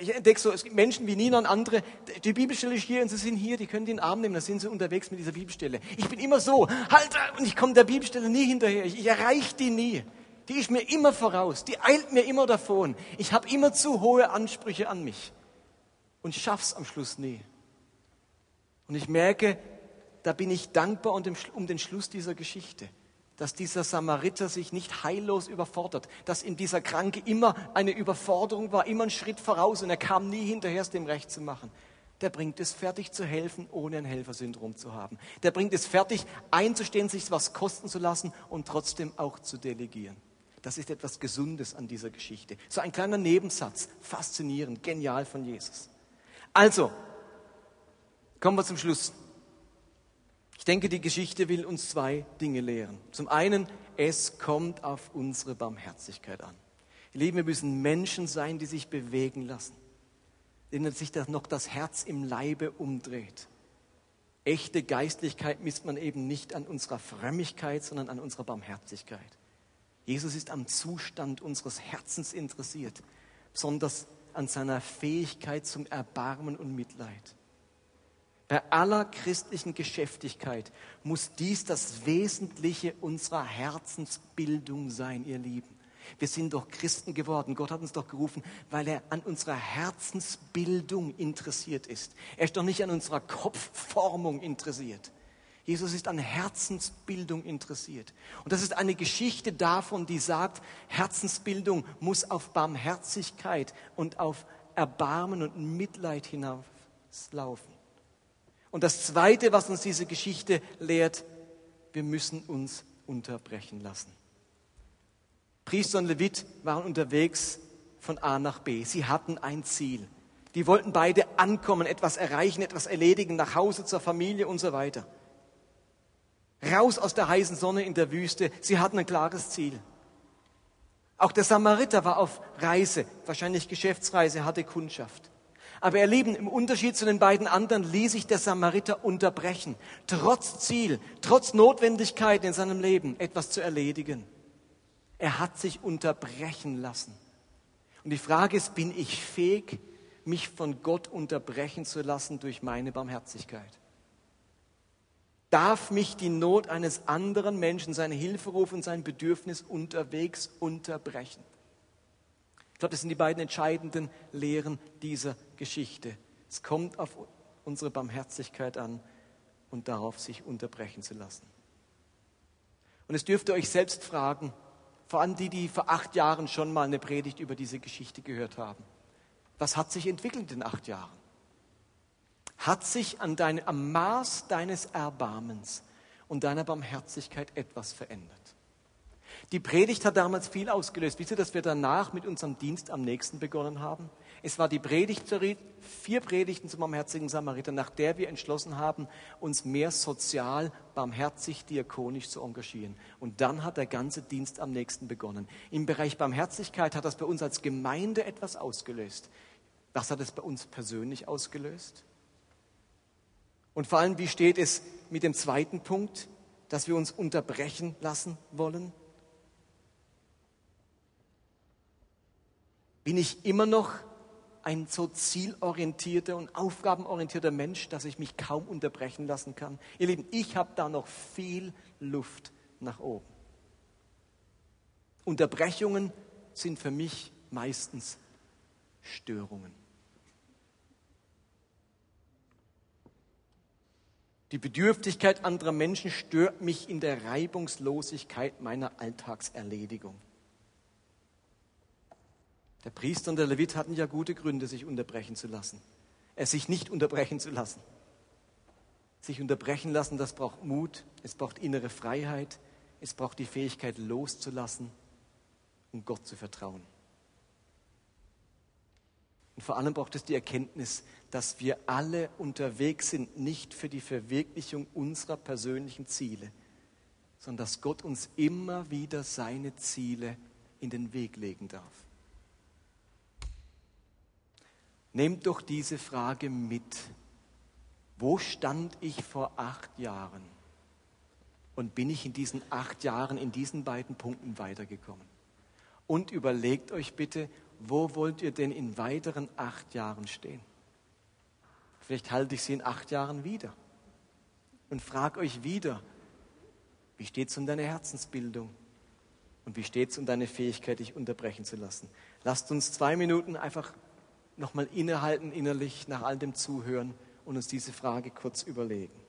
Ich entdecke so, es gibt Menschen wie Nina und andere, die Bibelstelle ist hier und sie sind hier, die können den Arm nehmen, dann sind sie unterwegs mit dieser Bibelstelle. Ich bin immer so, halt, und ich komme der Bibelstelle nie hinterher. Ich, ich erreiche die nie. Die ist mir immer voraus, die eilt mir immer davon. Ich habe immer zu hohe Ansprüche an mich und schaff's am Schluss nie. Und ich merke, da bin ich dankbar um den Schluss dieser Geschichte, dass dieser Samariter sich nicht heillos überfordert, dass in dieser Kranke immer eine Überforderung war, immer ein Schritt voraus und er kam nie hinterher, es dem recht zu machen. Der bringt es fertig zu helfen, ohne ein Helfersyndrom zu haben. Der bringt es fertig, einzustehen, sich was kosten zu lassen und trotzdem auch zu delegieren. Das ist etwas Gesundes an dieser Geschichte. So ein kleiner Nebensatz, faszinierend, genial von Jesus. Also, kommen wir zum Schluss. Ich denke, die Geschichte will uns zwei Dinge lehren. Zum einen, es kommt auf unsere Barmherzigkeit an. Ihr Lieben, wir müssen Menschen sein, die sich bewegen lassen, denen sich das noch das Herz im Leibe umdreht. Echte Geistlichkeit misst man eben nicht an unserer Frömmigkeit, sondern an unserer Barmherzigkeit. Jesus ist am Zustand unseres Herzens interessiert, besonders an seiner Fähigkeit zum Erbarmen und Mitleid. Bei aller christlichen Geschäftigkeit muss dies das Wesentliche unserer Herzensbildung sein, ihr Lieben. Wir sind doch Christen geworden. Gott hat uns doch gerufen, weil er an unserer Herzensbildung interessiert ist. Er ist doch nicht an unserer Kopfformung interessiert. Jesus ist an Herzensbildung interessiert. Und das ist eine Geschichte davon, die sagt, Herzensbildung muss auf Barmherzigkeit und auf Erbarmen und Mitleid hinauslaufen. Und das Zweite, was uns diese Geschichte lehrt, wir müssen uns unterbrechen lassen. Priester und Levit waren unterwegs von A nach B. Sie hatten ein Ziel. Die wollten beide ankommen, etwas erreichen, etwas erledigen, nach Hause zur Familie und so weiter raus aus der heißen Sonne in der Wüste. Sie hatten ein klares Ziel. Auch der Samariter war auf Reise, wahrscheinlich Geschäftsreise, hatte Kundschaft. Aber ihr Lieben, im Unterschied zu den beiden anderen ließ sich der Samariter unterbrechen, trotz Ziel, trotz Notwendigkeit in seinem Leben etwas zu erledigen. Er hat sich unterbrechen lassen. Und die Frage ist, bin ich fähig, mich von Gott unterbrechen zu lassen durch meine Barmherzigkeit? Darf mich die Not eines anderen Menschen, seine Hilferuf und sein Bedürfnis unterwegs unterbrechen. Ich glaube, das sind die beiden entscheidenden Lehren dieser Geschichte. Es kommt auf unsere Barmherzigkeit an und darauf, sich unterbrechen zu lassen. Und es dürft ihr euch selbst fragen, vor allem die, die vor acht Jahren schon mal eine Predigt über diese Geschichte gehört haben. Was hat sich entwickelt in acht Jahren? Hat sich an dein, am Maß deines Erbarmens und deiner Barmherzigkeit etwas verändert. Die Predigt hat damals viel ausgelöst. Wisst ihr, dass wir danach mit unserem Dienst am nächsten begonnen haben? Es war die Predigt, vier Predigten zum barmherzigen Samariter, nach der wir entschlossen haben, uns mehr sozial, barmherzig, diakonisch zu engagieren. Und dann hat der ganze Dienst am nächsten begonnen. Im Bereich Barmherzigkeit hat das bei uns als Gemeinde etwas ausgelöst. Was hat es bei uns persönlich ausgelöst? Und vor allem, wie steht es mit dem zweiten Punkt, dass wir uns unterbrechen lassen wollen? Bin ich immer noch ein so zielorientierter und aufgabenorientierter Mensch, dass ich mich kaum unterbrechen lassen kann? Ihr Lieben, ich habe da noch viel Luft nach oben. Unterbrechungen sind für mich meistens Störungen. Die Bedürftigkeit anderer Menschen stört mich in der Reibungslosigkeit meiner Alltagserledigung. Der Priester und der Levit hatten ja gute Gründe, sich unterbrechen zu lassen. Er sich nicht unterbrechen zu lassen. Sich unterbrechen lassen, das braucht Mut, es braucht innere Freiheit, es braucht die Fähigkeit loszulassen und Gott zu vertrauen. Und vor allem braucht es die Erkenntnis, dass wir alle unterwegs sind, nicht für die Verwirklichung unserer persönlichen Ziele, sondern dass Gott uns immer wieder seine Ziele in den Weg legen darf. Nehmt doch diese Frage mit. Wo stand ich vor acht Jahren? Und bin ich in diesen acht Jahren in diesen beiden Punkten weitergekommen? Und überlegt euch bitte, wo wollt ihr denn in weiteren acht Jahren stehen? Vielleicht halte ich sie in acht Jahren wieder und frage euch wieder, wie steht es um deine Herzensbildung? Und wie steht es um deine Fähigkeit, dich unterbrechen zu lassen? Lasst uns zwei Minuten einfach nochmal innehalten innerlich nach all dem Zuhören und uns diese Frage kurz überlegen.